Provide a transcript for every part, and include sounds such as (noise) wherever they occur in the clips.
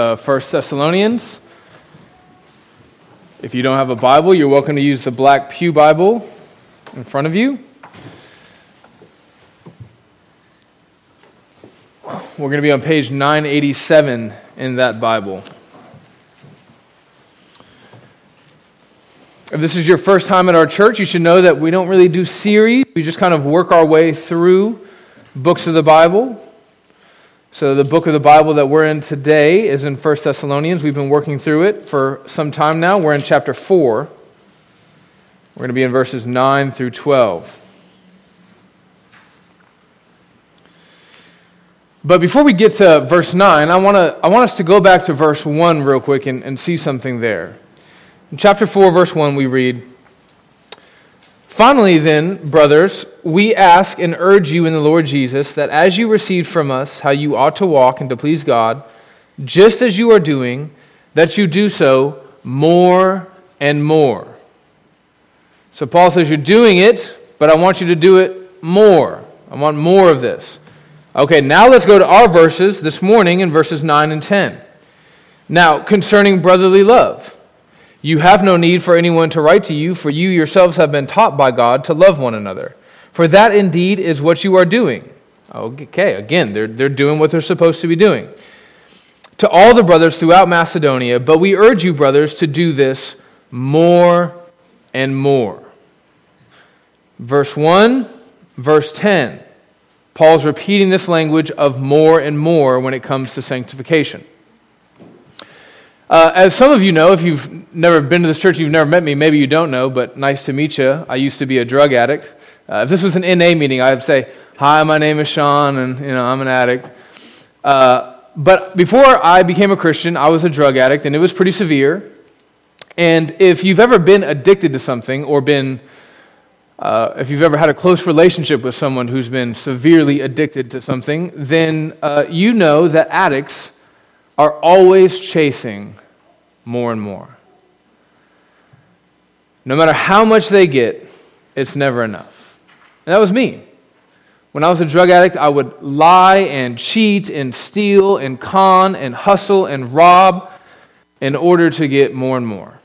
uh, 1 Thessalonians. If you don't have a Bible, you're welcome to use the Black Pew Bible in front of you. We're going to be on page 987 in that Bible. If this is your first time at our church, you should know that we don't really do series. We just kind of work our way through books of the Bible. So, the book of the Bible that we're in today is in 1 Thessalonians. We've been working through it for some time now. We're in chapter 4. We're going to be in verses 9 through 12. But before we get to verse 9, I want, to, I want us to go back to verse 1 real quick and, and see something there. In chapter 4, verse 1, we read Finally, then, brothers, we ask and urge you in the Lord Jesus that as you received from us how you ought to walk and to please God, just as you are doing, that you do so more and more. So Paul says, You're doing it, but I want you to do it more. I want more of this. Okay, now let's go to our verses this morning in verses 9 and 10. Now, concerning brotherly love. You have no need for anyone to write to you, for you yourselves have been taught by God to love one another. For that indeed is what you are doing. Okay, again, they're, they're doing what they're supposed to be doing. To all the brothers throughout Macedonia, but we urge you, brothers, to do this more and more. Verse 1, verse 10. Paul's repeating this language of more and more when it comes to sanctification. Uh, as some of you know, if you've never been to this church, you've never met me, maybe you don't know, but nice to meet you. I used to be a drug addict. Uh, if this was an NA meeting, I'd say, Hi, my name is Sean, and you know, I'm an addict. Uh, but before I became a Christian, I was a drug addict, and it was pretty severe. And if you've ever been addicted to something or been, uh, if you've ever had a close relationship with someone who's been severely addicted to something, then uh, you know that addicts are always chasing more and more. No matter how much they get, it's never enough. And that was me. When I was a drug addict, I would lie and cheat and steal and con and hustle and rob in order to get more and more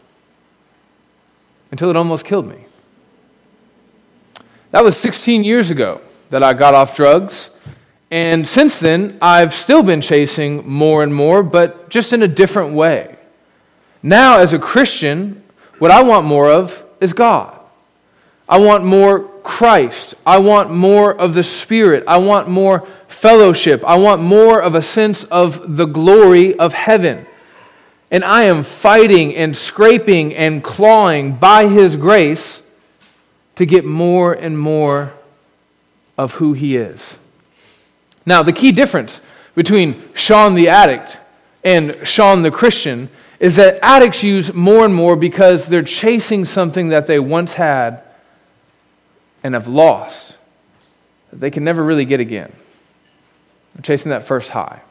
until it almost killed me. That was 16 years ago that I got off drugs and since then, I've still been chasing more and more, but just in a different way. Now, as a Christian, what I want more of is God. I want more Christ. I want more of the Spirit. I want more fellowship. I want more of a sense of the glory of heaven. And I am fighting and scraping and clawing by His grace to get more and more of who He is. Now, the key difference between Sean the addict and Sean the Christian is that addicts use more and more because they're chasing something that they once had and have lost that they can never really get again. They're chasing that first high.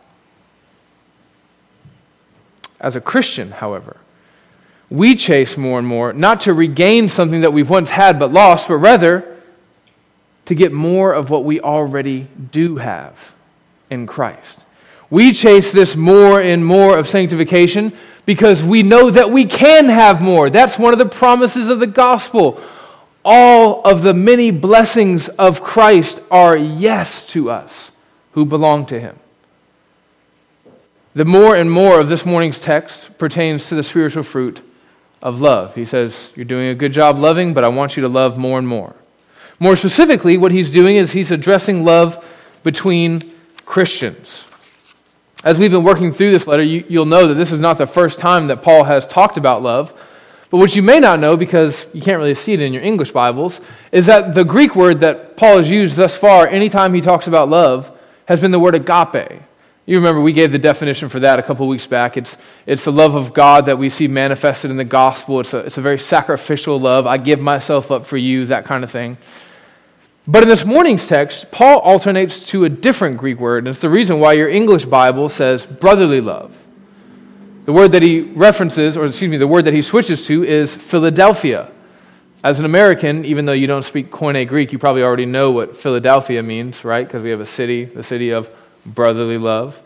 As a Christian, however, we chase more and more, not to regain something that we've once had but lost, but rather to get more of what we already do have in Christ. We chase this more and more of sanctification because we know that we can have more. That's one of the promises of the gospel. All of the many blessings of Christ are yes to us who belong to him. The more and more of this morning's text pertains to the spiritual fruit of love. He says, You're doing a good job loving, but I want you to love more and more. More specifically, what he's doing is he's addressing love between Christians. As we've been working through this letter, you, will know that this is not the first time that Paul has talked about love. But what you may not know, because you can't really see it in your English Bibles, is that the Greek word that Paul has used thus far, anytime he talks about love, has been the word agape. You remember we gave the definition for that a couple weeks back. It's, it's the love of God that we see manifested in the gospel. It's a, it's a very sacrificial love. I give myself up for you, that kind of thing. But in this morning's text, Paul alternates to a different Greek word, and it's the reason why your English Bible says brotherly love. The word that he references, or excuse me, the word that he switches to is Philadelphia. As an American, even though you don't speak Koine Greek, you probably already know what Philadelphia means, right? Because we have a city, the city of brotherly love.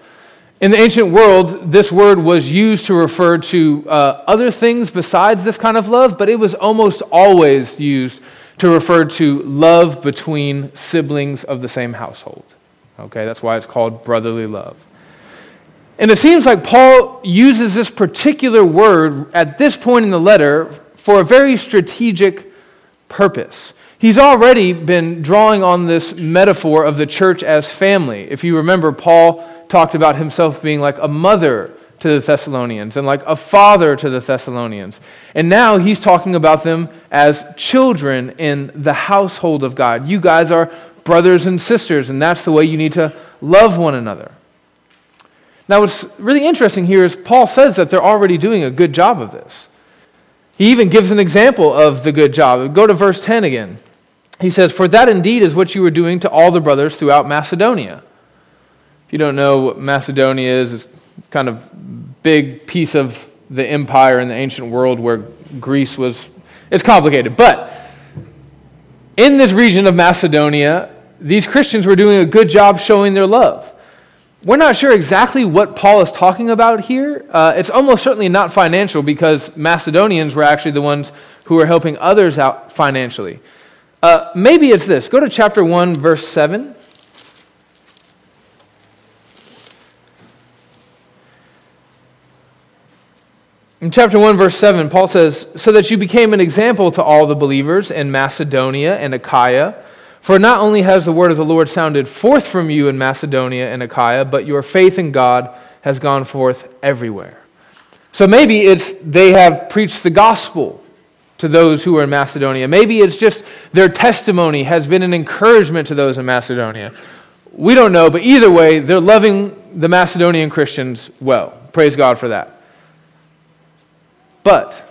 In the ancient world, this word was used to refer to uh, other things besides this kind of love, but it was almost always used to refer to love between siblings of the same household. Okay, that's why it's called brotherly love. And it seems like Paul uses this particular word at this point in the letter for a very strategic purpose. He's already been drawing on this metaphor of the church as family. If you remember, Paul talked about himself being like a mother to the Thessalonians and like a father to the Thessalonians. And now he's talking about them as children in the household of God. You guys are brothers and sisters, and that's the way you need to love one another. Now, what's really interesting here is Paul says that they're already doing a good job of this. He even gives an example of the good job. Go to verse 10 again. He says, For that indeed is what you were doing to all the brothers throughout Macedonia. If you don't know what Macedonia is, it's kind of big piece of the empire in the ancient world where Greece was. It's complicated, but in this region of Macedonia, these Christians were doing a good job showing their love. We're not sure exactly what Paul is talking about here. Uh, it's almost certainly not financial because Macedonians were actually the ones who were helping others out financially. Uh, maybe it's this. Go to chapter 1, verse 7. In chapter 1, verse 7, Paul says, So that you became an example to all the believers in Macedonia and Achaia. For not only has the word of the Lord sounded forth from you in Macedonia and Achaia, but your faith in God has gone forth everywhere. So maybe it's they have preached the gospel to those who are in Macedonia. Maybe it's just their testimony has been an encouragement to those in Macedonia. We don't know, but either way, they're loving the Macedonian Christians well. Praise God for that. But,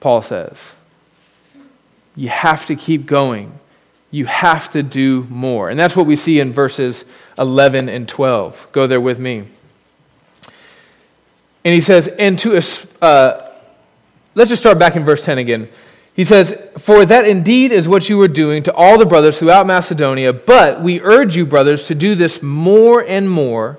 Paul says, you have to keep going. You have to do more. And that's what we see in verses 11 and 12. Go there with me. And he says, and to, uh, let's just start back in verse 10 again. He says, For that indeed is what you were doing to all the brothers throughout Macedonia, but we urge you, brothers, to do this more and more,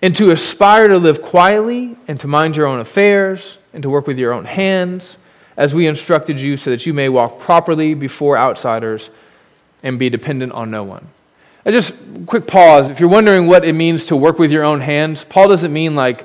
and to aspire to live quietly, and to mind your own affairs, and to work with your own hands, as we instructed you, so that you may walk properly before outsiders and be dependent on no one. I just quick pause. If you're wondering what it means to work with your own hands, Paul doesn't mean like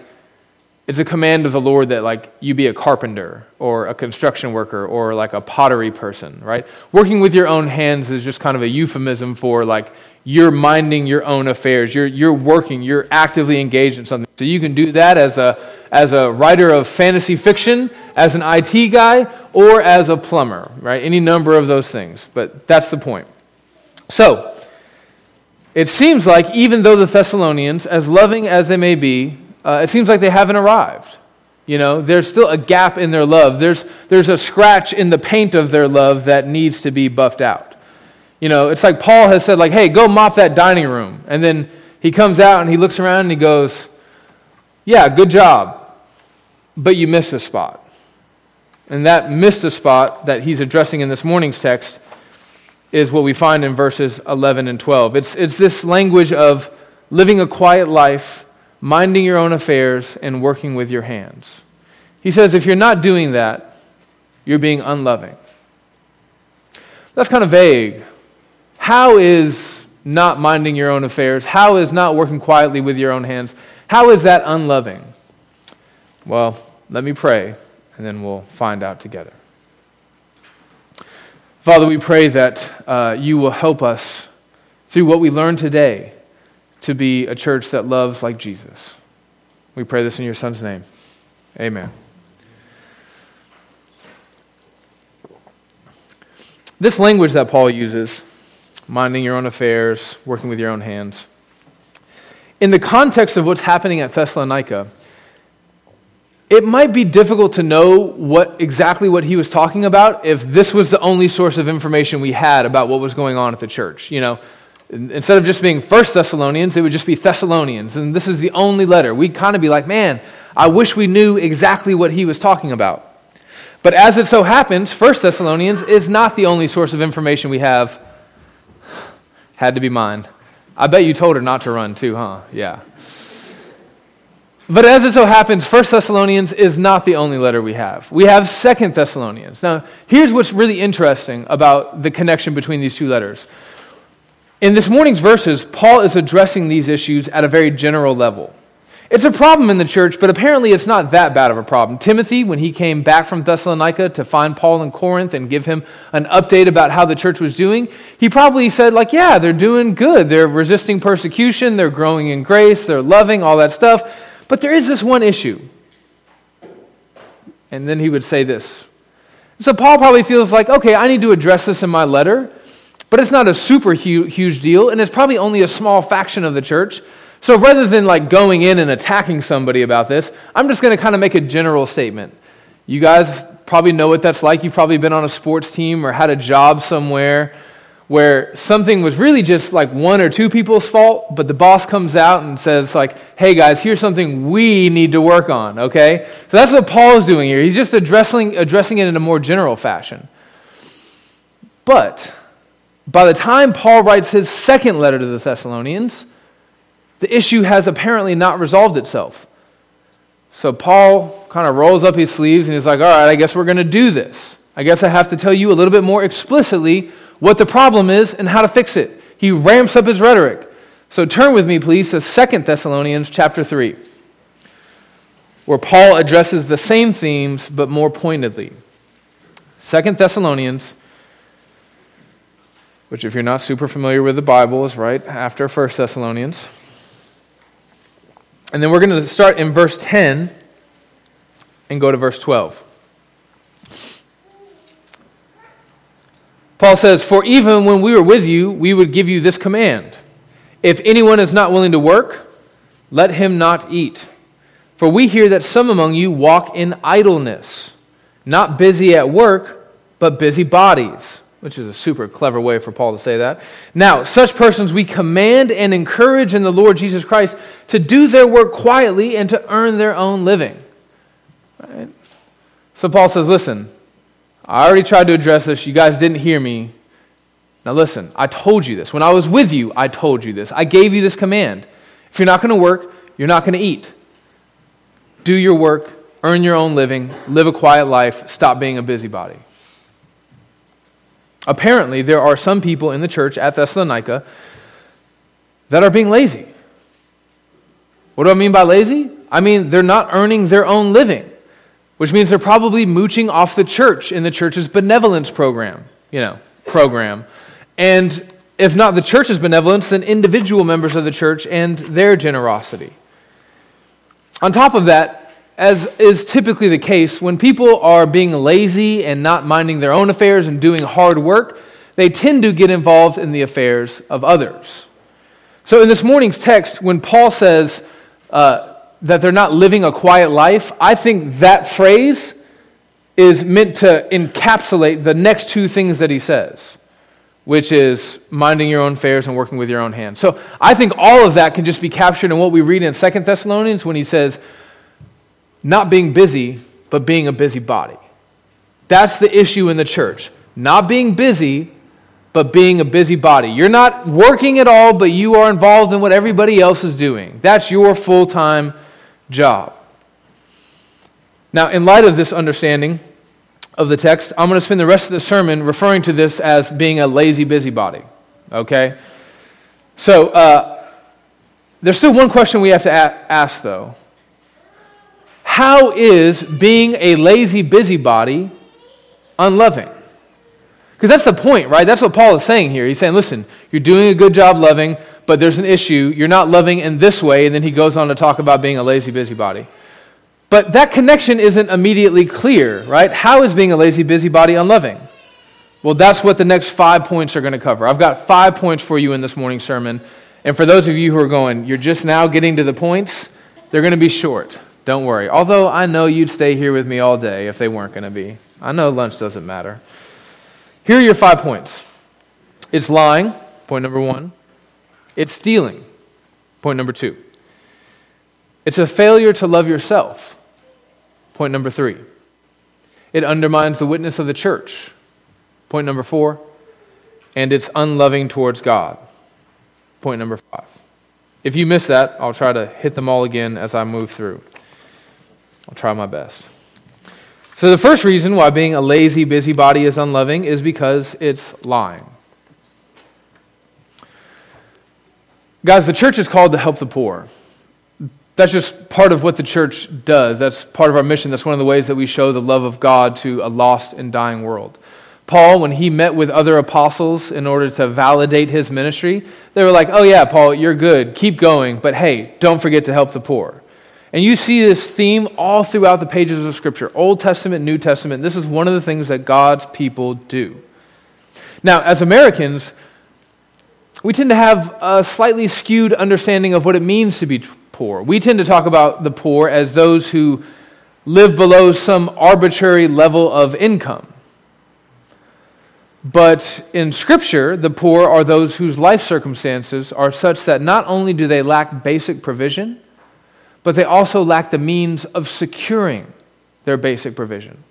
it's a command of the Lord that like you be a carpenter or a construction worker or like a pottery person, right? Working with your own hands is just kind of a euphemism for like you're minding your own affairs. You're, you're working, you're actively engaged in something. So you can do that as a, as a writer of fantasy fiction, as an IT guy, or as a plumber, right? Any number of those things. But that's the point. So, it seems like even though the Thessalonians, as loving as they may be, uh, it seems like they haven't arrived. You know, there's still a gap in their love. There's, there's a scratch in the paint of their love that needs to be buffed out. You know, it's like Paul has said, like, hey, go mop that dining room. And then he comes out and he looks around and he goes, yeah, good job, but you missed a spot. And that missed a spot that he's addressing in this morning's text is what we find in verses 11 and 12. It's, it's this language of living a quiet life, minding your own affairs, and working with your hands. He says, if you're not doing that, you're being unloving. That's kind of vague. How is not minding your own affairs? How is not working quietly with your own hands? How is that unloving? Well, let me pray, and then we'll find out together. Father, we pray that uh, you will help us through what we learn today to be a church that loves like Jesus. We pray this in your Son's name. Amen. This language that Paul uses minding your own affairs, working with your own hands. In the context of what's happening at Thessalonica, it might be difficult to know what exactly what he was talking about if this was the only source of information we had about what was going on at the church. You know, instead of just being First Thessalonians, it would just be Thessalonians, and this is the only letter. We'd kind of be like, man, I wish we knew exactly what he was talking about. But as it so happens, First Thessalonians is not the only source of information we have had to be mine. I bet you told her not to run too, huh? Yeah. But as it so happens, 1 Thessalonians is not the only letter we have. We have 2 Thessalonians. Now, here's what's really interesting about the connection between these two letters. In this morning's verses, Paul is addressing these issues at a very general level. It's a problem in the church, but apparently it's not that bad of a problem. Timothy, when he came back from Thessalonica to find Paul in Corinth and give him an update about how the church was doing, he probably said, like, yeah, they're doing good. They're resisting persecution, they're growing in grace, they're loving, all that stuff. But there is this one issue. And then he would say this. So Paul probably feels like, okay, I need to address this in my letter, but it's not a super huge deal, and it's probably only a small faction of the church. So rather than like going in and attacking somebody about this, I'm just going to kind of make a general statement. You guys probably know what that's like. You've probably been on a sports team or had a job somewhere where something was really just like one or two people's fault, but the boss comes out and says, like, hey guys, here's something we need to work on, okay? So that's what Paul is doing here. He's just addressing, addressing it in a more general fashion. But by the time Paul writes his second letter to the Thessalonians, the issue has apparently not resolved itself. So Paul kind of rolls up his sleeves and he's like, all right, I guess we're going to do this. I guess I have to tell you a little bit more explicitly what the problem is and how to fix it. He ramps up his rhetoric. So turn with me, please, to 2 Thessalonians chapter 3, where Paul addresses the same themes but more pointedly. 2 Thessalonians, which, if you're not super familiar with the Bible, is right after 1 Thessalonians. And then we're going to start in verse 10 and go to verse 12. Paul says, For even when we were with you, we would give you this command If anyone is not willing to work, let him not eat. For we hear that some among you walk in idleness, not busy at work, but busy bodies, which is a super clever way for Paul to say that. Now, such persons we command and encourage in the Lord Jesus Christ to do their work quietly and to earn their own living. Right? So Paul says, Listen, I already tried to address this. You guys didn't hear me. Now, listen, I told you this. When I was with you, I told you this. I gave you this command. If you're not going to work, you're not going to eat. Do your work, earn your own living, live a quiet life, stop being a busybody. Apparently, there are some people in the church at Thessalonica that are being lazy. What do I mean by lazy? I mean, they're not earning their own living which means they're probably mooching off the church in the church's benevolence program, you know, program. And if not the church's benevolence, then individual members of the church and their generosity. On top of that, as is typically the case, when people are being lazy and not minding their own affairs and doing hard work, they tend to get involved in the affairs of others. So, in this morning's text, when Paul says, uh, that they're not living a quiet life, I think that phrase is meant to encapsulate the next two things that he says, which is minding your own affairs and working with your own hands. So I think all of that can just be captured in what we read in Second Thessalonians when he says, not being busy, but being a busybody. That's the issue in the church. Not being busy, but being a busybody. You're not working at all, but you are involved in what everybody else is doing. That's your full time job. Now, in light of this understanding of the text, I'm going to spend the rest of the sermon referring to this as being a lazy busybody. Okay? So, uh, there's still one question we have to a- ask, though. How is being a lazy busybody unloving? Because that's the point, right? That's what Paul is saying here. He's saying, listen, you're doing a good job loving, but there's an issue. You're not loving in this way. And then he goes on to talk about being a lazy busybody. But that connection isn't immediately clear, right? How is being a lazy busybody unloving? Well, that's what the next five points are going to cover. I've got five points for you in this morning's sermon. And for those of you who are going, you're just now getting to the points, they're going to be short. Don't worry. Although I know you'd stay here with me all day if they weren't going to be. I know lunch doesn't matter. Here are your five points it's lying, point number one. It's stealing. Point number two. It's a failure to love yourself. Point number three. It undermines the witness of the church. Point number four. And it's unloving towards God. Point number five. If you miss that, I'll try to hit them all again as I move through. I'll try my best. So, the first reason why being a lazy busybody is unloving is because it's lying. Guys, the church is called to help the poor. That's just part of what the church does. That's part of our mission. That's one of the ways that we show the love of God to a lost and dying world. Paul, when he met with other apostles in order to validate his ministry, they were like, oh, yeah, Paul, you're good. Keep going. But hey, don't forget to help the poor. And you see this theme all throughout the pages of Scripture Old Testament, New Testament. This is one of the things that God's people do. Now, as Americans, we tend to have a slightly skewed understanding of what it means to be poor. We tend to talk about the poor as those who live below some arbitrary level of income. But in Scripture, the poor are those whose life circumstances are such that not only do they lack basic provision, but they also lack the means of securing their basic provision.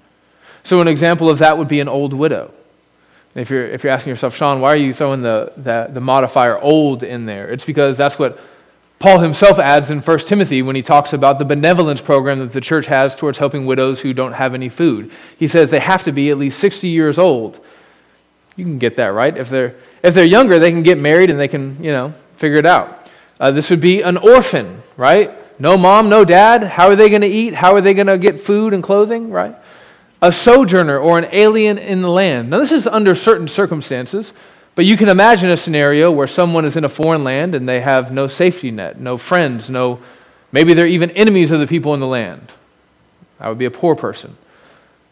So, an example of that would be an old widow. If you're, if you're asking yourself, Sean, why are you throwing the, the, the modifier old in there? It's because that's what Paul himself adds in 1 Timothy when he talks about the benevolence program that the church has towards helping widows who don't have any food. He says they have to be at least 60 years old. You can get that, right? If they're, if they're younger, they can get married and they can, you know, figure it out. Uh, this would be an orphan, right? No mom, no dad. How are they going to eat? How are they going to get food and clothing, right? a sojourner or an alien in the land. Now, this is under certain circumstances, but you can imagine a scenario where someone is in a foreign land and they have no safety net, no friends, no, maybe they're even enemies of the people in the land. That would be a poor person.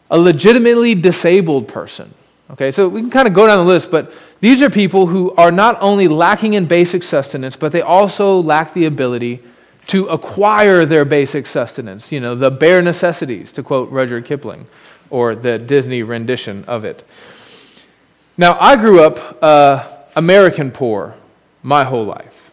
A legitimately disabled person. Okay, so we can kind of go down the list, but these are people who are not only lacking in basic sustenance, but they also lack the ability to acquire their basic sustenance, you know, the bare necessities, to quote Rudyard Kipling or the Disney rendition of it. Now, I grew up uh, American poor my whole life,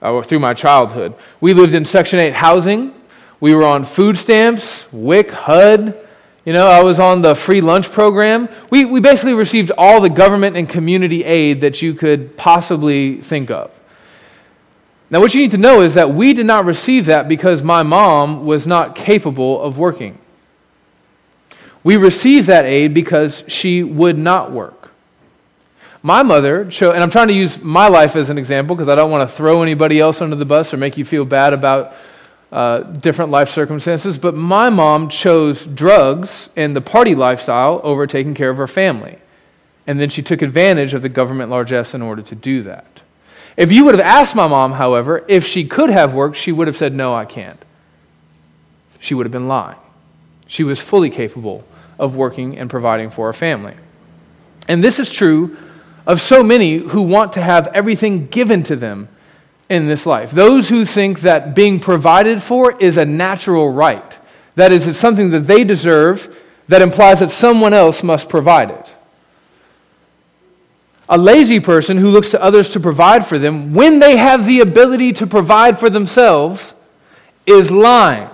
uh, through my childhood. We lived in Section 8 housing. We were on food stamps, WIC, HUD. You know, I was on the free lunch program. We, we basically received all the government and community aid that you could possibly think of. Now, what you need to know is that we did not receive that because my mom was not capable of working. We received that aid because she would not work. My mother, chose and I'm trying to use my life as an example because I don't want to throw anybody else under the bus or make you feel bad about uh, different life circumstances, but my mom chose drugs and the party lifestyle over taking care of her family. And then she took advantage of the government largesse in order to do that. If you would have asked my mom, however, if she could have worked, she would have said, No, I can't. She would have been lying. She was fully capable of working and providing for a family. And this is true of so many who want to have everything given to them in this life. Those who think that being provided for is a natural right. That is, it's something that they deserve that implies that someone else must provide it. A lazy person who looks to others to provide for them when they have the ability to provide for themselves is lying.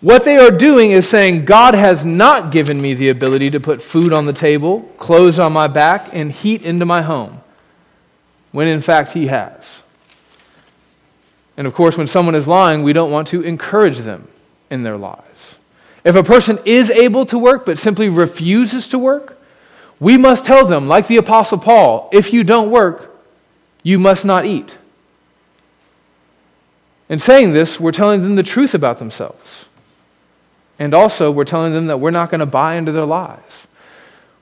What they are doing is saying, God has not given me the ability to put food on the table, clothes on my back, and heat into my home, when in fact He has. And of course, when someone is lying, we don't want to encourage them in their lies. If a person is able to work but simply refuses to work, we must tell them, like the Apostle Paul, if you don't work, you must not eat. In saying this, we're telling them the truth about themselves. And also, we're telling them that we're not going to buy into their lies.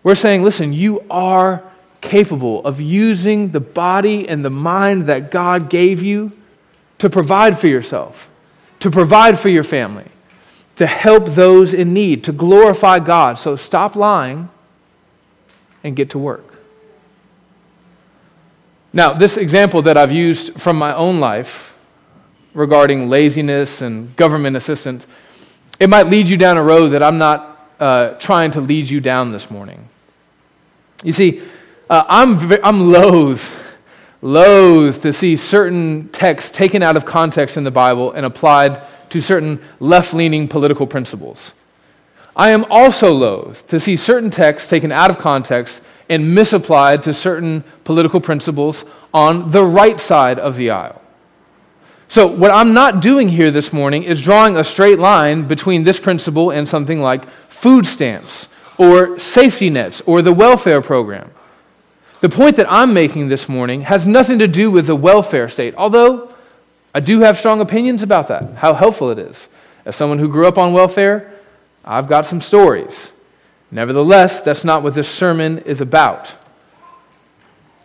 We're saying, listen, you are capable of using the body and the mind that God gave you to provide for yourself, to provide for your family, to help those in need, to glorify God. So stop lying and get to work. Now, this example that I've used from my own life regarding laziness and government assistance it might lead you down a road that I'm not uh, trying to lead you down this morning. You see, uh, I'm, I'm loath, loath to see certain texts taken out of context in the Bible and applied to certain left leaning political principles. I am also loath to see certain texts taken out of context and misapplied to certain political principles on the right side of the aisle. So, what I'm not doing here this morning is drawing a straight line between this principle and something like food stamps or safety nets or the welfare program. The point that I'm making this morning has nothing to do with the welfare state, although I do have strong opinions about that, how helpful it is. As someone who grew up on welfare, I've got some stories. Nevertheless, that's not what this sermon is about.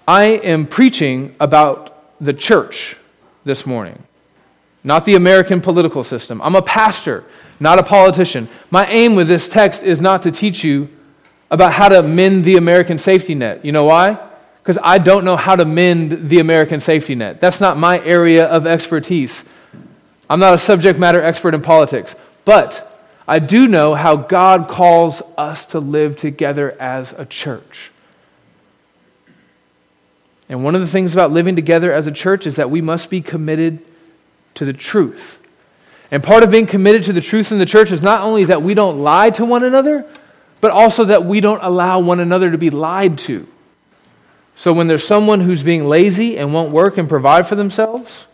I am preaching about the church this morning not the American political system. I'm a pastor, not a politician. My aim with this text is not to teach you about how to mend the American safety net. You know why? Because I don't know how to mend the American safety net. That's not my area of expertise. I'm not a subject matter expert in politics. But I do know how God calls us to live together as a church. And one of the things about living together as a church is that we must be committed to the truth. And part of being committed to the truth in the church is not only that we don't lie to one another, but also that we don't allow one another to be lied to. So when there's someone who's being lazy and won't work and provide for themselves,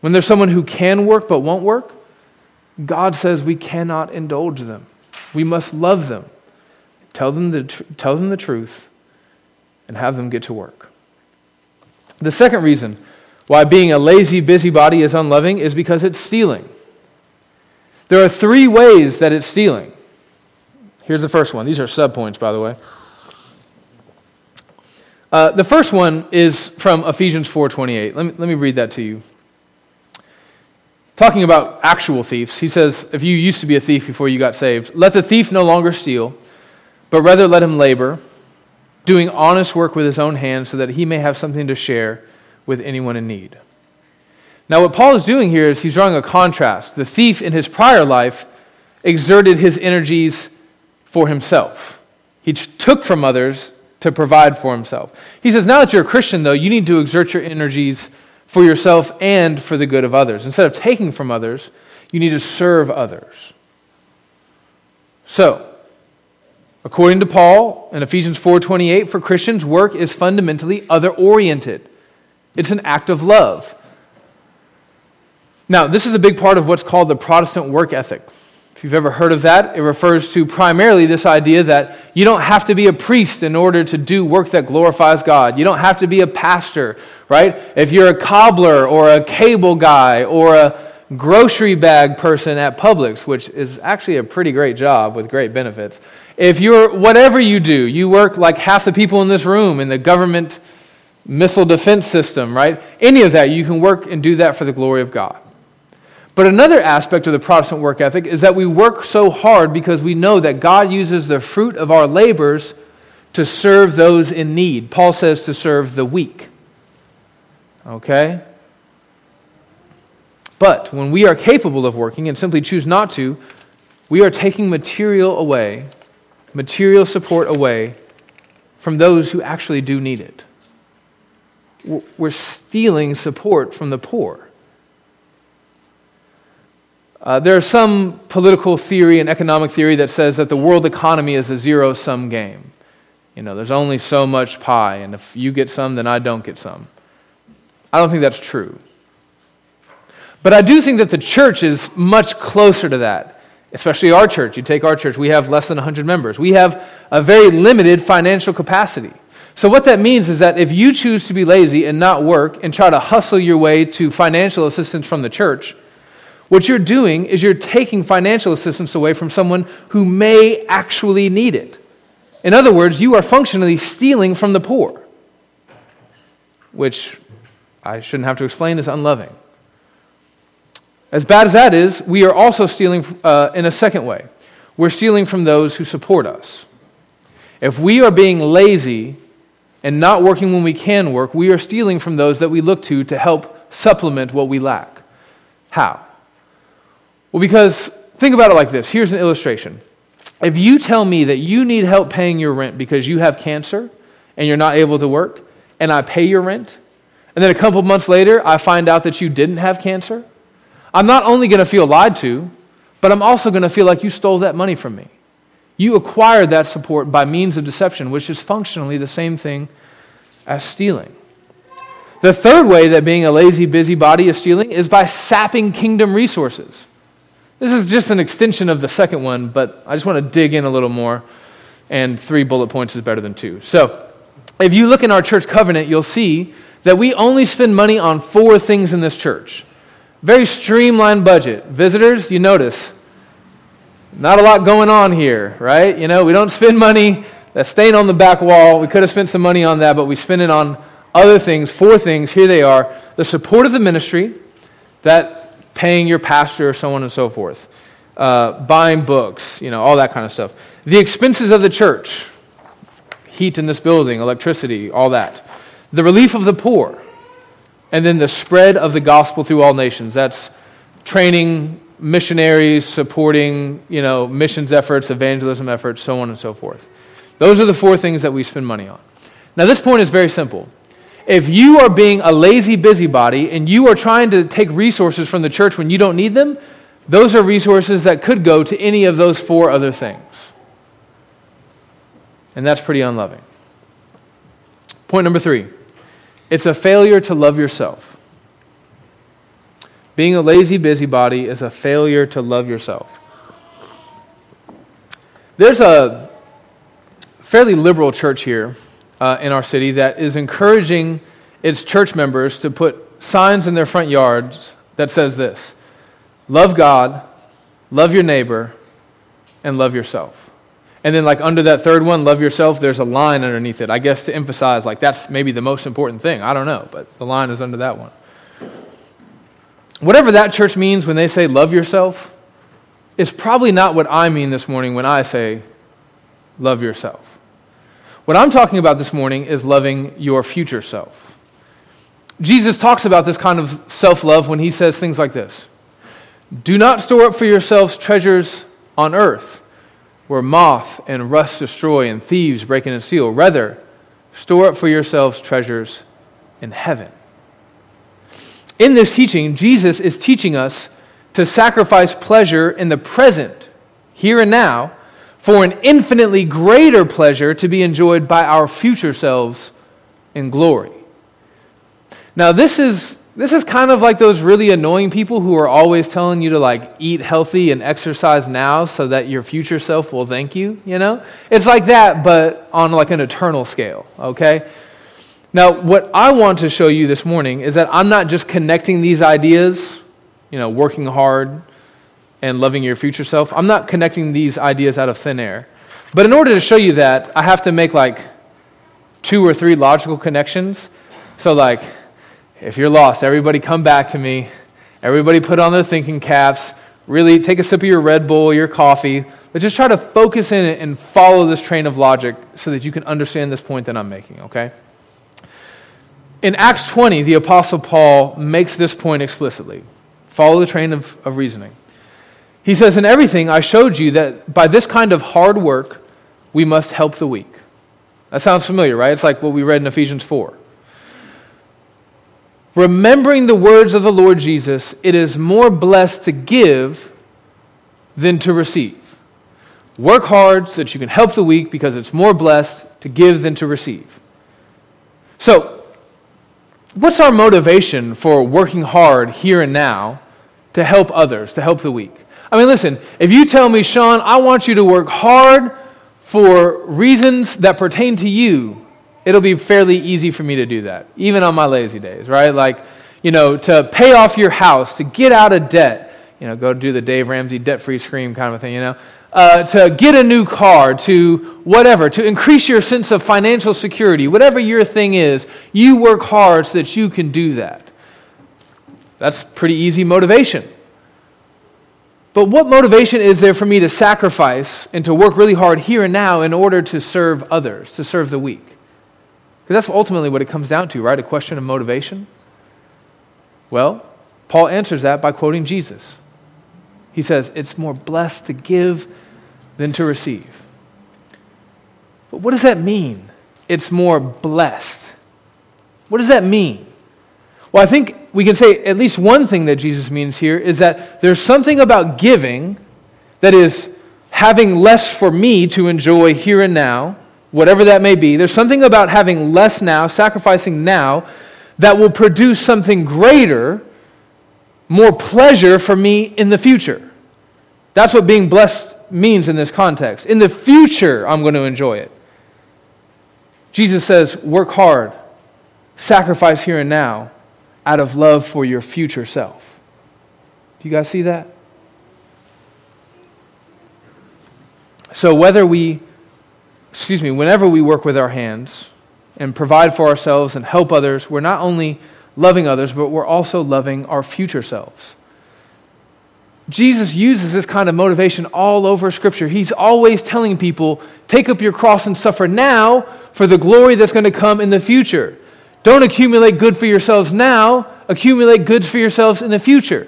when there's someone who can work but won't work, God says we cannot indulge them. We must love them, tell them the, tr- tell them the truth, and have them get to work. The second reason why being a lazy busybody is unloving is because it's stealing. There are three ways that it's stealing. Here's the first one. These are subpoints, by the way. Uh, the first one is from Ephesians 4.28. Let me, let me read that to you. Talking about actual thieves, he says, if you used to be a thief before you got saved, let the thief no longer steal, but rather let him labor, doing honest work with his own hands so that he may have something to share with anyone in need. Now, what Paul is doing here is he's drawing a contrast. The thief in his prior life exerted his energies for himself, he took from others to provide for himself. He says, now that you're a Christian, though, you need to exert your energies for yourself and for the good of others. Instead of taking from others, you need to serve others. So, according to Paul in Ephesians 4:28, for Christians, work is fundamentally other-oriented. It's an act of love. Now, this is a big part of what's called the Protestant work ethic. If you've ever heard of that, it refers to primarily this idea that you don't have to be a priest in order to do work that glorifies God. You don't have to be a pastor, right? If you're a cobbler or a cable guy or a grocery bag person at Publix, which is actually a pretty great job with great benefits. If you're whatever you do, you work like half the people in this room in the government missile defense system, right? Any of that, you can work and do that for the glory of God. But another aspect of the Protestant work ethic is that we work so hard because we know that God uses the fruit of our labors to serve those in need. Paul says to serve the weak. Okay? But when we are capable of working and simply choose not to, we are taking material away, material support away from those who actually do need it we're stealing support from the poor. Uh, there's some political theory and economic theory that says that the world economy is a zero sum game. You know, there's only so much pie, and if you get some, then I don't get some. I don't think that's true. But I do think that the church is much closer to that, especially our church. You take our church, we have less than 100 members. We have a very limited financial capacity. So, what that means is that if you choose to be lazy and not work and try to hustle your way to financial assistance from the church, what you're doing is you're taking financial assistance away from someone who may actually need it. In other words, you are functionally stealing from the poor, which I shouldn't have to explain is unloving. As bad as that is, we are also stealing uh, in a second way. We're stealing from those who support us. If we are being lazy and not working when we can work, we are stealing from those that we look to to help supplement what we lack. How? Well, because think about it like this here's an illustration. If you tell me that you need help paying your rent because you have cancer and you're not able to work, and I pay your rent, and then a couple months later I find out that you didn't have cancer, I'm not only going to feel lied to, but I'm also going to feel like you stole that money from me. You acquire that support by means of deception, which is functionally the same thing as stealing. The third way that being a lazy busybody is stealing is by sapping kingdom resources. This is just an extension of the second one, but I just want to dig in a little more, and three bullet points is better than two. So, if you look in our church covenant, you'll see that we only spend money on four things in this church. Very streamlined budget. Visitors, you notice, not a lot going on here, right? You know, we don't spend money that's staying on the back wall. We could have spent some money on that, but we spend it on other things, four things. Here they are the support of the ministry, that paying your pastor, or so on and so forth, uh, buying books, you know, all that kind of stuff. The expenses of the church, heat in this building, electricity, all that. The relief of the poor, and then the spread of the gospel through all nations. That's training missionaries, supporting, you know, missions efforts, evangelism efforts, so on and so forth. Those are the four things that we spend money on. Now, this point is very simple. If you are being a lazy busybody and you are trying to take resources from the church when you don't need them, those are resources that could go to any of those four other things. And that's pretty unloving. Point number three it's a failure to love yourself. Being a lazy busybody is a failure to love yourself. There's a fairly liberal church here uh, in our city that is encouraging its church members to put signs in their front yards that says this love God, love your neighbor, and love yourself. And then, like under that third one, love yourself, there's a line underneath it, I guess to emphasize, like that's maybe the most important thing. I don't know, but the line is under that one. Whatever that church means when they say love yourself, is probably not what I mean this morning when I say love yourself. What I'm talking about this morning is loving your future self. Jesus talks about this kind of self love when he says things like this Do not store up for yourselves treasures on earth, where moth and rust destroy and thieves break in and steal. Rather, store up for yourselves treasures in heaven. In this teaching, Jesus is teaching us to sacrifice pleasure in the present, here and now, for an infinitely greater pleasure to be enjoyed by our future selves in glory. Now, this is, this is kind of like those really annoying people who are always telling you to like eat healthy and exercise now so that your future self will thank you, you know? It's like that, but on like an eternal scale, okay? Now, what I want to show you this morning is that I'm not just connecting these ideas, you know, working hard, and loving your future self. I'm not connecting these ideas out of thin air. But in order to show you that, I have to make like two or three logical connections. So, like, if you're lost, everybody come back to me. Everybody put on their thinking caps. Really take a sip of your Red Bull, your coffee. Let's just try to focus in and follow this train of logic so that you can understand this point that I'm making, okay? In Acts 20, the Apostle Paul makes this point explicitly. Follow the train of, of reasoning. He says, In everything, I showed you that by this kind of hard work, we must help the weak. That sounds familiar, right? It's like what we read in Ephesians 4. Remembering the words of the Lord Jesus, it is more blessed to give than to receive. Work hard so that you can help the weak because it's more blessed to give than to receive. So, what's our motivation for working hard here and now to help others, to help the weak? I mean, listen, if you tell me, Sean, I want you to work hard for reasons that pertain to you, it'll be fairly easy for me to do that, even on my lazy days, right? Like, you know, to pay off your house, to get out of debt, you know, go do the Dave Ramsey debt free scream kind of thing, you know, uh, to get a new car, to whatever, to increase your sense of financial security, whatever your thing is, you work hard so that you can do that. That's pretty easy motivation. But what motivation is there for me to sacrifice and to work really hard here and now in order to serve others, to serve the weak? Because that's ultimately what it comes down to, right? A question of motivation. Well, Paul answers that by quoting Jesus. He says, It's more blessed to give than to receive. But what does that mean? It's more blessed. What does that mean? Well, I think we can say at least one thing that Jesus means here is that there's something about giving that is having less for me to enjoy here and now, whatever that may be. There's something about having less now, sacrificing now, that will produce something greater, more pleasure for me in the future. That's what being blessed means in this context. In the future, I'm going to enjoy it. Jesus says, work hard, sacrifice here and now out of love for your future self. Do you guys see that? So, whether we, excuse me, whenever we work with our hands and provide for ourselves and help others, we're not only loving others, but we're also loving our future selves. Jesus uses this kind of motivation all over Scripture. He's always telling people, take up your cross and suffer now for the glory that's going to come in the future. Don't accumulate good for yourselves now, accumulate goods for yourselves in the future.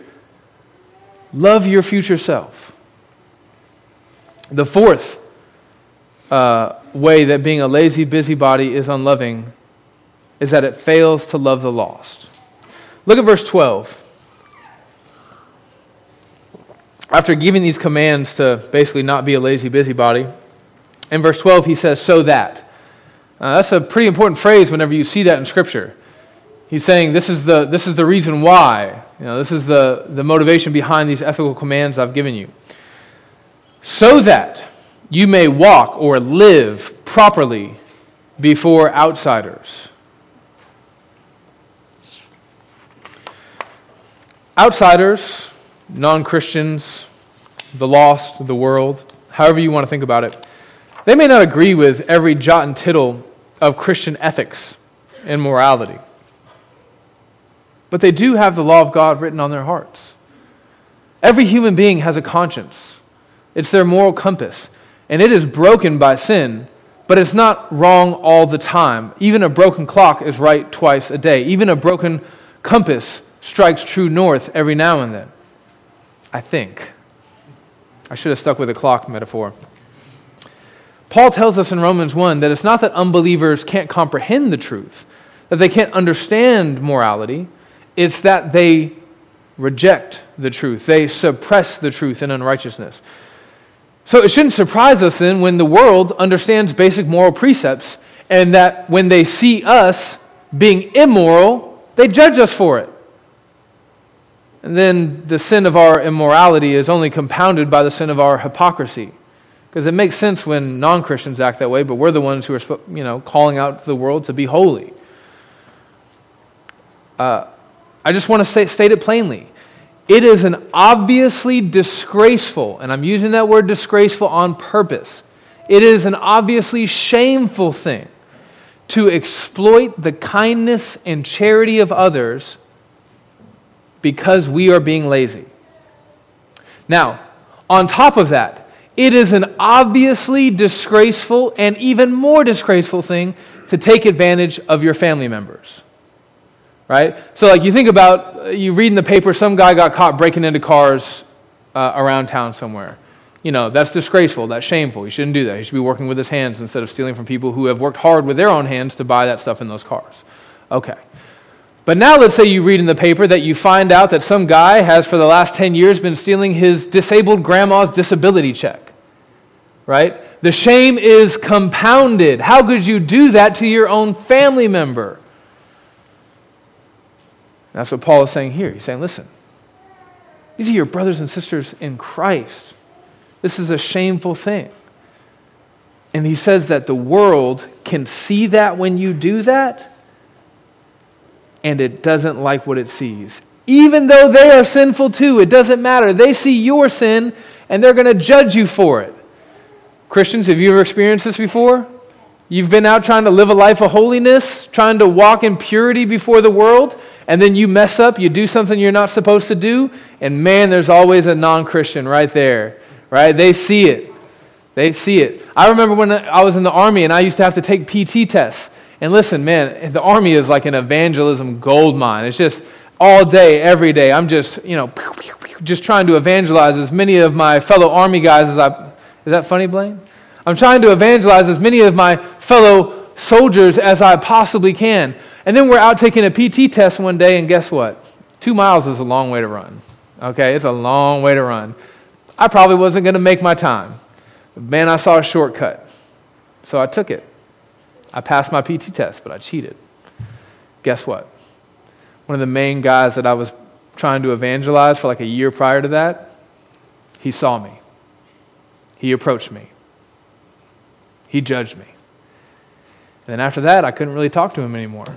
Love your future self. The fourth uh, way that being a lazy busybody is unloving is that it fails to love the lost. Look at verse 12. After giving these commands to basically not be a lazy busybody, in verse 12 he says, So that. Uh, that's a pretty important phrase whenever you see that in Scripture. He's saying this is the, this is the reason why. You know, this is the, the motivation behind these ethical commands I've given you. So that you may walk or live properly before outsiders. Outsiders, non Christians, the lost, the world, however you want to think about it, they may not agree with every jot and tittle of Christian ethics and morality. But they do have the law of God written on their hearts. Every human being has a conscience, it's their moral compass, and it is broken by sin, but it's not wrong all the time. Even a broken clock is right twice a day. Even a broken compass strikes true north every now and then. I think. I should have stuck with a clock metaphor. Paul tells us in Romans 1 that it's not that unbelievers can't comprehend the truth, that they can't understand morality, it's that they reject the truth. They suppress the truth in unrighteousness. So it shouldn't surprise us then when the world understands basic moral precepts and that when they see us being immoral, they judge us for it. And then the sin of our immorality is only compounded by the sin of our hypocrisy. Because it makes sense when non Christians act that way, but we're the ones who are you know, calling out the world to be holy. Uh, I just want to say, state it plainly. It is an obviously disgraceful, and I'm using that word disgraceful on purpose. It is an obviously shameful thing to exploit the kindness and charity of others because we are being lazy. Now, on top of that, it is an obviously disgraceful and even more disgraceful thing to take advantage of your family members. Right? So, like, you think about, you read in the paper, some guy got caught breaking into cars uh, around town somewhere. You know, that's disgraceful. That's shameful. He shouldn't do that. He should be working with his hands instead of stealing from people who have worked hard with their own hands to buy that stuff in those cars. Okay. But now let's say you read in the paper that you find out that some guy has for the last 10 years been stealing his disabled grandma's disability check. Right? The shame is compounded. How could you do that to your own family member? That's what Paul is saying here. He's saying, listen, these are your brothers and sisters in Christ. This is a shameful thing. And he says that the world can see that when you do that and it doesn't like what it sees. Even though they are sinful too, it doesn't matter. They see your sin and they're going to judge you for it. Christians, have you ever experienced this before? You've been out trying to live a life of holiness, trying to walk in purity before the world, and then you mess up, you do something you're not supposed to do, and man, there's always a non Christian right there, right? They see it. They see it. I remember when I was in the Army and I used to have to take PT tests. And listen, man, the army is like an evangelism gold mine. It's just all day, every day. I'm just, you know, just trying to evangelize as many of my fellow army guys as I. Is that funny, Blaine? I'm trying to evangelize as many of my fellow soldiers as I possibly can. And then we're out taking a PT test one day, and guess what? Two miles is a long way to run. Okay, it's a long way to run. I probably wasn't going to make my time. But man, I saw a shortcut. So I took it. I passed my PT test, but I cheated. Guess what? one of the main guys that I was trying to evangelize for like a year prior to that, he saw me. He approached me. He judged me. And then after that, I couldn't really talk to him anymore.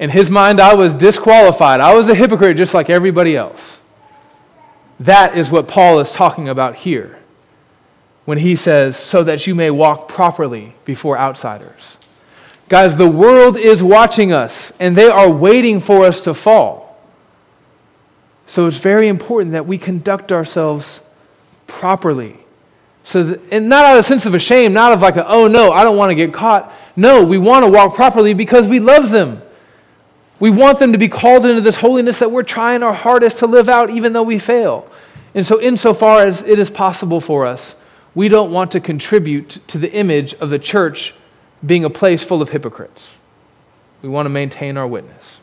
In his mind, I was disqualified. I was a hypocrite just like everybody else. That is what Paul is talking about here when he says, so that you may walk properly before outsiders. Guys, the world is watching us and they are waiting for us to fall. So it's very important that we conduct ourselves properly. So that, and not out of a sense of a shame, not of like, a, oh no, I don't want to get caught. No, we want to walk properly because we love them. We want them to be called into this holiness that we're trying our hardest to live out, even though we fail. And so, insofar as it is possible for us, we don't want to contribute to the image of the church being a place full of hypocrites. We want to maintain our witness.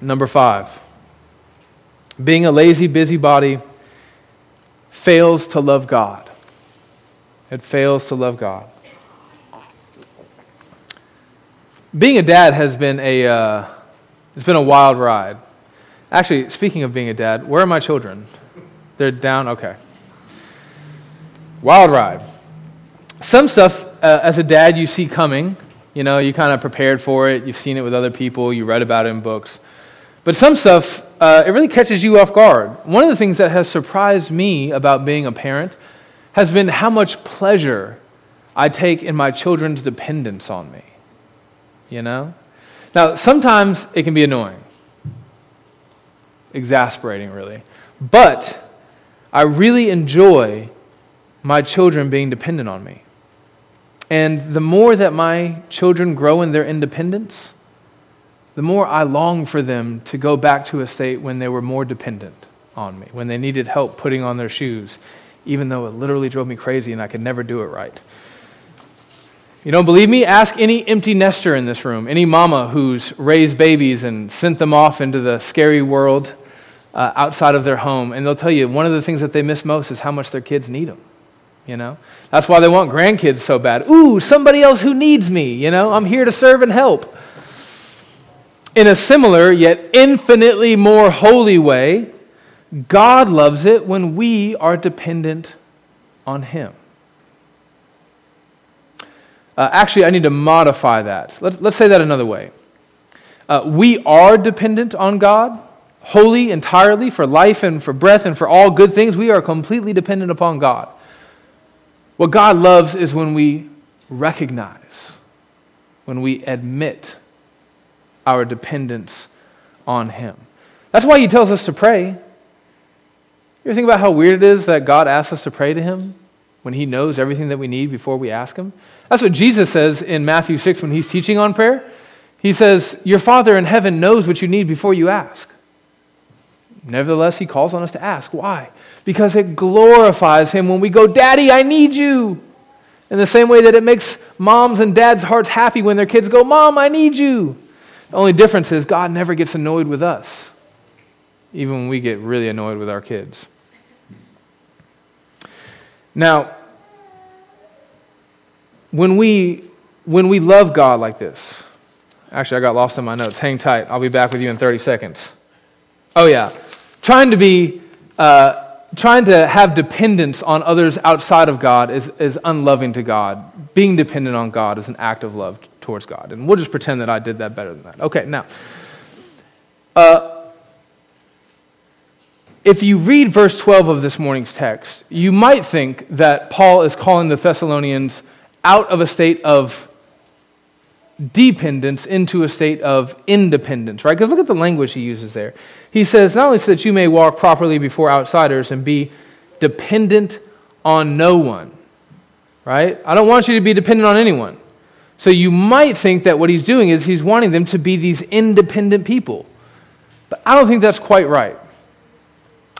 Number five, being a lazy busybody fails to love God. It fails to love God. Being a dad has been a, uh, it's been a wild ride. Actually, speaking of being a dad, where are my children? They're down? Okay. Wild ride. Some stuff, uh, as a dad, you see coming. You know, you kind of prepared for it. You've seen it with other people. You read about it in books. But some stuff, uh, it really catches you off guard. One of the things that has surprised me about being a parent has been how much pleasure I take in my children's dependence on me. You know? Now, sometimes it can be annoying, exasperating, really. But I really enjoy my children being dependent on me. And the more that my children grow in their independence, the more I long for them to go back to a state when they were more dependent on me, when they needed help putting on their shoes, even though it literally drove me crazy and I could never do it right. You don't believe me? Ask any empty nester in this room, any mama who's raised babies and sent them off into the scary world uh, outside of their home, and they'll tell you one of the things that they miss most is how much their kids need them. You know, that's why they want grandkids so bad. Ooh, somebody else who needs me. You know, I'm here to serve and help. In a similar yet infinitely more holy way, God loves it when we are dependent on Him. Uh, actually, I need to modify that. Let's, let's say that another way. Uh, we are dependent on God, wholly, entirely, for life and for breath and for all good things. We are completely dependent upon God. What God loves is when we recognize, when we admit our dependence on Him. That's why He tells us to pray. You ever think about how weird it is that God asks us to pray to Him when He knows everything that we need before we ask Him? That's what Jesus says in Matthew 6 when He's teaching on prayer. He says, Your Father in heaven knows what you need before you ask. Nevertheless, He calls on us to ask. Why? Because it glorifies Him when we go, Daddy, I need you. In the same way that it makes moms and dads' hearts happy when their kids go, Mom, I need you. The only difference is God never gets annoyed with us, even when we get really annoyed with our kids. Now, when we, when we love God like this, actually, I got lost in my notes. Hang tight. I'll be back with you in 30 seconds. Oh, yeah. Trying to be, uh, trying to have dependence on others outside of God is, is unloving to God. Being dependent on God is an act of love towards God. And we'll just pretend that I did that better than that. Okay, now, uh, if you read verse 12 of this morning's text, you might think that Paul is calling the Thessalonians out of a state of dependence into a state of independence, right? Because look at the language he uses there. He says, not only so that you may walk properly before outsiders and be dependent on no one, right? I don't want you to be dependent on anyone. So you might think that what he's doing is he's wanting them to be these independent people. But I don't think that's quite right.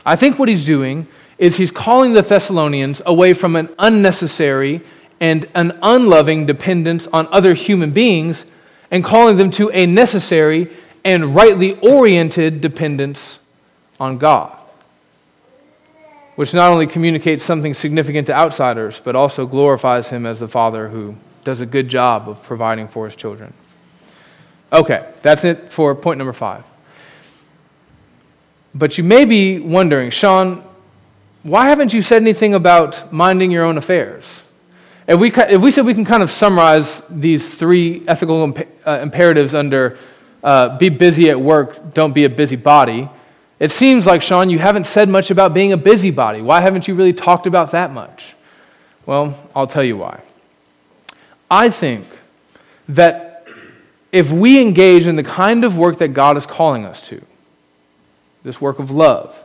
I think what he's doing is he's calling the Thessalonians away from an unnecessary and an unloving dependence on other human beings and calling them to a necessary and rightly oriented dependence on God, which not only communicates something significant to outsiders, but also glorifies him as the Father who does a good job of providing for his children. Okay, that's it for point number five. But you may be wondering, Sean, why haven't you said anything about minding your own affairs? If we, if we said we can kind of summarize these three ethical imp- uh, imperatives under uh, be busy at work, don't be a busybody, it seems like, Sean, you haven't said much about being a busybody. Why haven't you really talked about that much? Well, I'll tell you why. I think that if we engage in the kind of work that God is calling us to, this work of love,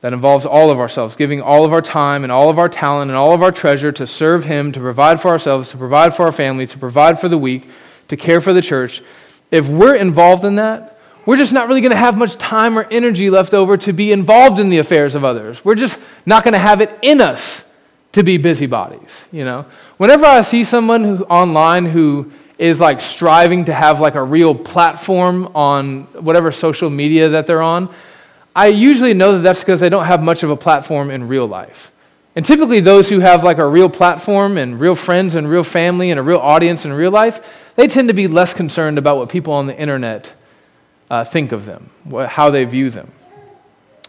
that involves all of ourselves, giving all of our time and all of our talent and all of our treasure to serve Him, to provide for ourselves, to provide for our family, to provide for the weak, to care for the church. If we're involved in that, we're just not really going to have much time or energy left over to be involved in the affairs of others. We're just not going to have it in us to be busybodies, you know? Whenever I see someone who, online who is like striving to have like a real platform on whatever social media that they're on, I usually know that that's because they don't have much of a platform in real life. And typically, those who have like a real platform and real friends and real family and a real audience in real life, they tend to be less concerned about what people on the internet uh, think of them, how they view them.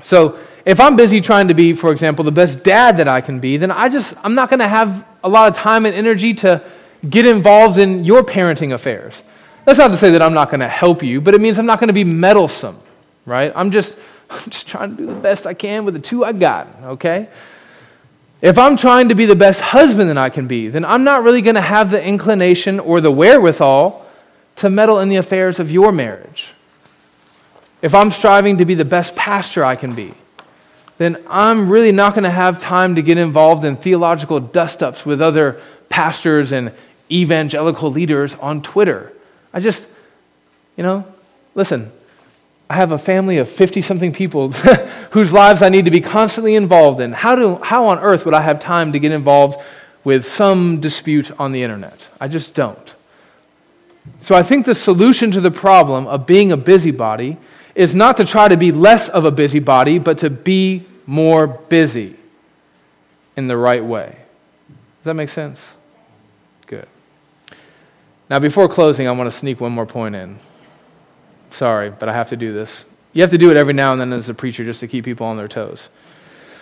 So, if I'm busy trying to be, for example, the best dad that I can be, then I just, I'm not going to have a lot of time and energy to get involved in your parenting affairs. That's not to say that I'm not going to help you, but it means I'm not going to be meddlesome, right? I'm just I'm just trying to do the best I can with the two I got, okay? If I'm trying to be the best husband that I can be, then I'm not really going to have the inclination or the wherewithal to meddle in the affairs of your marriage. If I'm striving to be the best pastor I can be, then I'm really not going to have time to get involved in theological dust ups with other pastors and evangelical leaders on Twitter. I just, you know, listen, I have a family of 50 something people (laughs) whose lives I need to be constantly involved in. How, do, how on earth would I have time to get involved with some dispute on the internet? I just don't. So I think the solution to the problem of being a busybody is not to try to be less of a busybody, but to be more busy in the right way. Does that make sense? Good. Now, before closing, I want to sneak one more point in. Sorry, but I have to do this. You have to do it every now and then as a preacher just to keep people on their toes.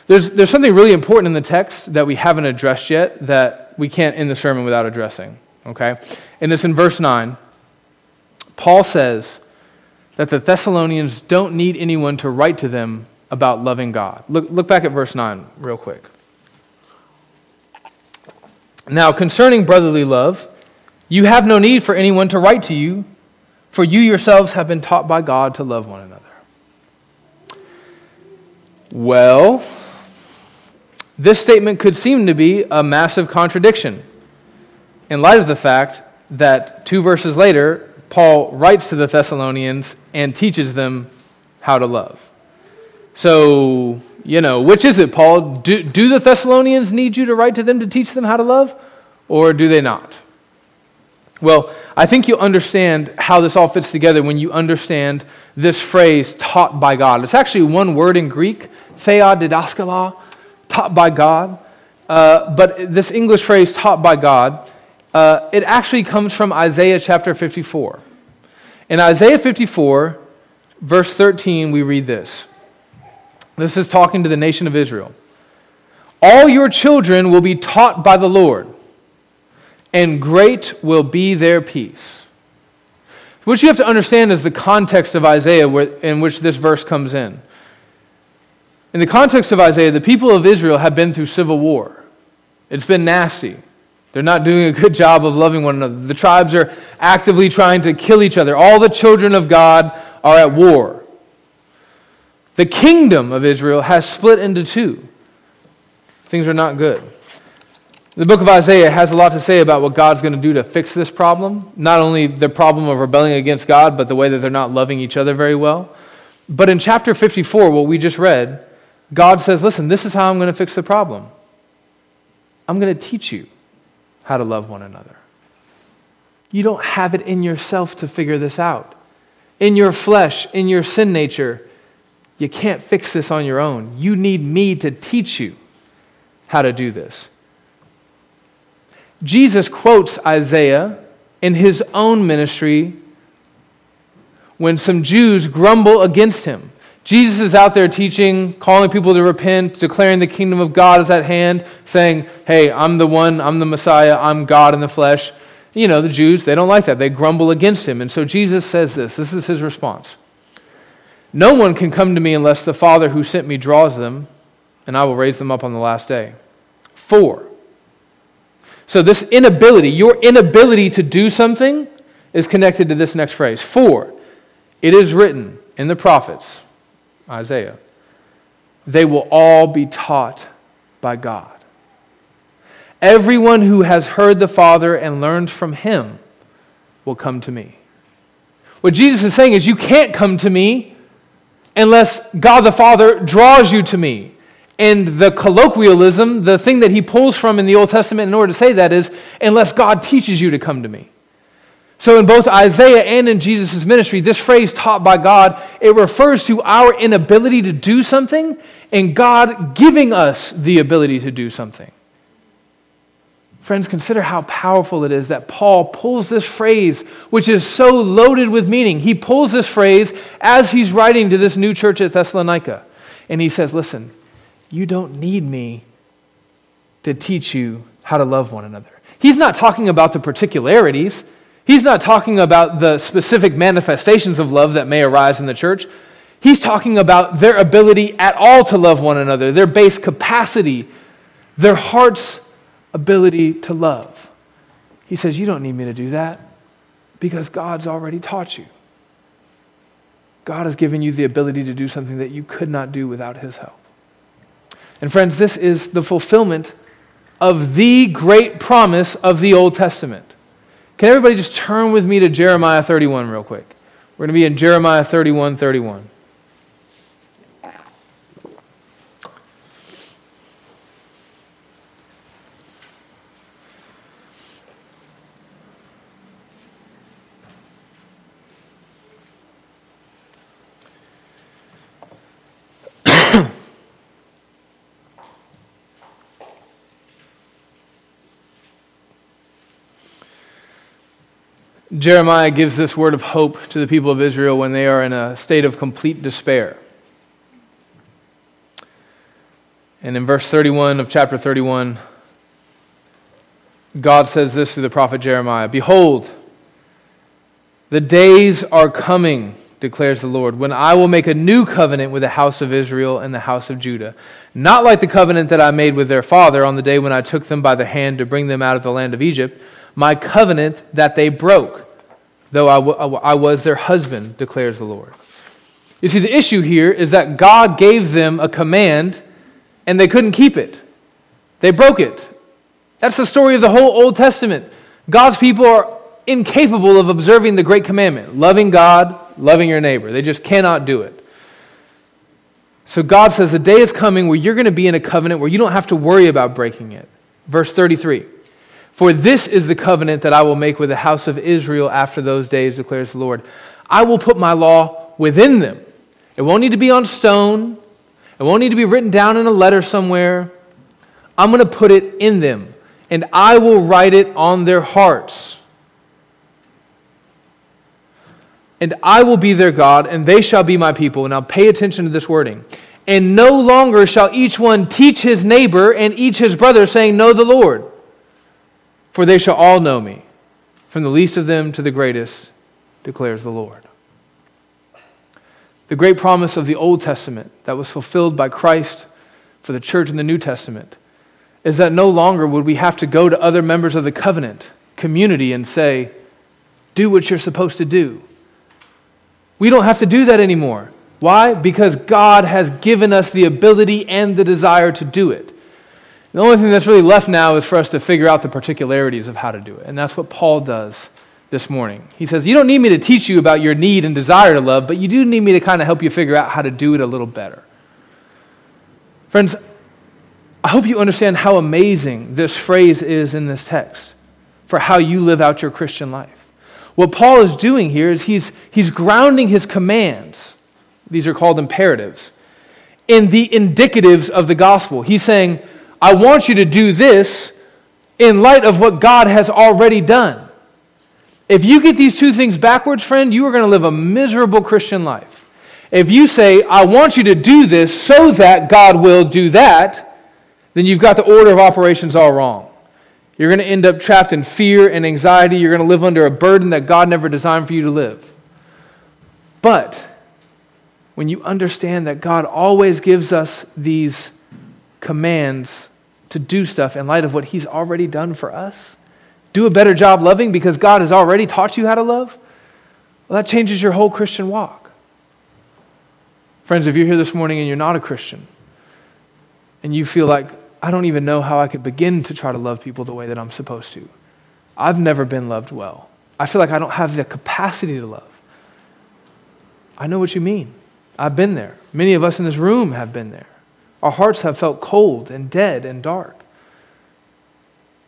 There's, there's something really important in the text that we haven't addressed yet that we can't end the sermon without addressing. Okay? And it's in verse 9. Paul says that the Thessalonians don't need anyone to write to them about loving God. Look, look back at verse 9 real quick. Now, concerning brotherly love, you have no need for anyone to write to you for you yourselves have been taught by God to love one another. Well, this statement could seem to be a massive contradiction in light of the fact that two verses later, Paul writes to the Thessalonians and teaches them how to love. So, you know, which is it, Paul? Do, do the Thessalonians need you to write to them to teach them how to love, or do they not? Well, I think you'll understand how this all fits together when you understand this phrase, taught by God. It's actually one word in Greek, thea didaskala, taught by God. Uh, but this English phrase, taught by God, uh, it actually comes from Isaiah chapter 54. In Isaiah 54, verse 13, we read this. This is talking to the nation of Israel. All your children will be taught by the Lord and great will be their peace. What you have to understand is the context of Isaiah in which this verse comes in. In the context of Isaiah, the people of Israel have been through civil war. It's been nasty. They're not doing a good job of loving one another. The tribes are actively trying to kill each other. All the children of God are at war. The kingdom of Israel has split into two. Things are not good. The book of Isaiah has a lot to say about what God's going to do to fix this problem. Not only the problem of rebelling against God, but the way that they're not loving each other very well. But in chapter 54, what we just read, God says, Listen, this is how I'm going to fix the problem. I'm going to teach you how to love one another. You don't have it in yourself to figure this out. In your flesh, in your sin nature, you can't fix this on your own. You need me to teach you how to do this. Jesus quotes Isaiah in his own ministry when some Jews grumble against him. Jesus is out there teaching, calling people to repent, declaring the kingdom of God is at hand, saying, Hey, I'm the one, I'm the Messiah, I'm God in the flesh. You know, the Jews, they don't like that. They grumble against him. And so Jesus says this this is his response No one can come to me unless the Father who sent me draws them, and I will raise them up on the last day. For. So, this inability, your inability to do something, is connected to this next phrase. For it is written in the prophets, Isaiah, they will all be taught by God. Everyone who has heard the Father and learned from him will come to me. What Jesus is saying is, you can't come to me unless God the Father draws you to me. And the colloquialism, the thing that he pulls from in the Old Testament in order to say that is, unless God teaches you to come to me. So, in both Isaiah and in Jesus' ministry, this phrase, taught by God, it refers to our inability to do something and God giving us the ability to do something. Friends, consider how powerful it is that Paul pulls this phrase, which is so loaded with meaning. He pulls this phrase as he's writing to this new church at Thessalonica. And he says, Listen, you don't need me to teach you how to love one another. He's not talking about the particularities. He's not talking about the specific manifestations of love that may arise in the church. He's talking about their ability at all to love one another, their base capacity, their heart's ability to love. He says, You don't need me to do that because God's already taught you. God has given you the ability to do something that you could not do without His help. And friends, this is the fulfillment of the great promise of the Old Testament. Can everybody just turn with me to Jeremiah 31 real quick? We're going to be in Jeremiah 31 31. Jeremiah gives this word of hope to the people of Israel when they are in a state of complete despair. And in verse 31 of chapter 31, God says this through the prophet Jeremiah Behold, the days are coming, declares the Lord, when I will make a new covenant with the house of Israel and the house of Judah. Not like the covenant that I made with their father on the day when I took them by the hand to bring them out of the land of Egypt my covenant that they broke, though I, w- I was their husband, declares the Lord. You see, the issue here is that God gave them a command and they couldn't keep it. They broke it. That's the story of the whole Old Testament. God's people are incapable of observing the great commandment loving God, loving your neighbor. They just cannot do it. So God says the day is coming where you're going to be in a covenant where you don't have to worry about breaking it. Verse 33 for this is the covenant that I will make with the house of Israel after those days, declares the Lord. I will put my law within them. It won't need to be on stone, it won't need to be written down in a letter somewhere. I'm going to put it in them, and I will write it on their hearts. And I will be their God, and they shall be my people. Now pay attention to this wording. And no longer shall each one teach his neighbor and each his brother, saying, Know the Lord for they shall all know me, from the least of them to the greatest, declares the Lord. The great promise of the Old Testament that was fulfilled by Christ for the church in the New Testament is that no longer would we have to go to other members of the covenant community and say, Do what you're supposed to do. We don't have to do that anymore. Why? Because God has given us the ability and the desire to do it. The only thing that's really left now is for us to figure out the particularities of how to do it. And that's what Paul does this morning. He says, You don't need me to teach you about your need and desire to love, but you do need me to kind of help you figure out how to do it a little better. Friends, I hope you understand how amazing this phrase is in this text for how you live out your Christian life. What Paul is doing here is he's, he's grounding his commands, these are called imperatives, in the indicatives of the gospel. He's saying, I want you to do this in light of what God has already done. If you get these two things backwards, friend, you are going to live a miserable Christian life. If you say, I want you to do this so that God will do that, then you've got the order of operations all wrong. You're going to end up trapped in fear and anxiety. You're going to live under a burden that God never designed for you to live. But when you understand that God always gives us these commands to do stuff in light of what He's already done for us, do a better job loving because God has already taught you how to love, well, that changes your whole Christian walk. Friends, if you're here this morning and you're not a Christian, and you feel like, I don't even know how I could begin to try to love people the way that I'm supposed to, I've never been loved well. I feel like I don't have the capacity to love. I know what you mean. I've been there. Many of us in this room have been there. Our hearts have felt cold and dead and dark.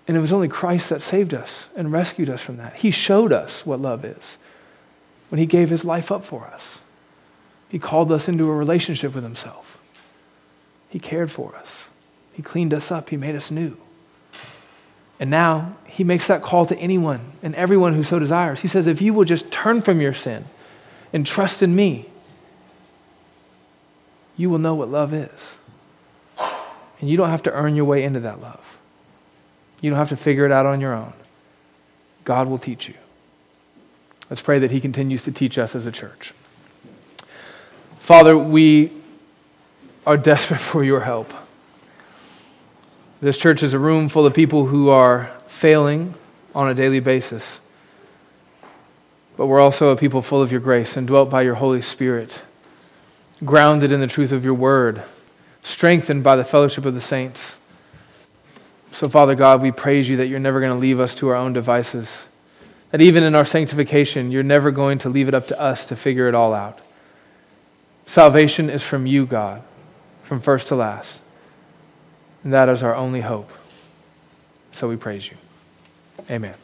And it was only Christ that saved us and rescued us from that. He showed us what love is when He gave His life up for us. He called us into a relationship with Himself. He cared for us. He cleaned us up. He made us new. And now He makes that call to anyone and everyone who so desires. He says, if you will just turn from your sin and trust in me, you will know what love is. And you don't have to earn your way into that love. You don't have to figure it out on your own. God will teach you. Let's pray that He continues to teach us as a church. Father, we are desperate (laughs) for your help. This church is a room full of people who are failing on a daily basis. But we're also a people full of your grace and dwelt by your Holy Spirit grounded in the truth of your word, strengthened by the fellowship of the saints. So, Father God, we praise you that you're never going to leave us to our own devices. That even in our sanctification, you're never going to leave it up to us to figure it all out. Salvation is from you, God, from first to last. And that is our only hope. So we praise you. Amen.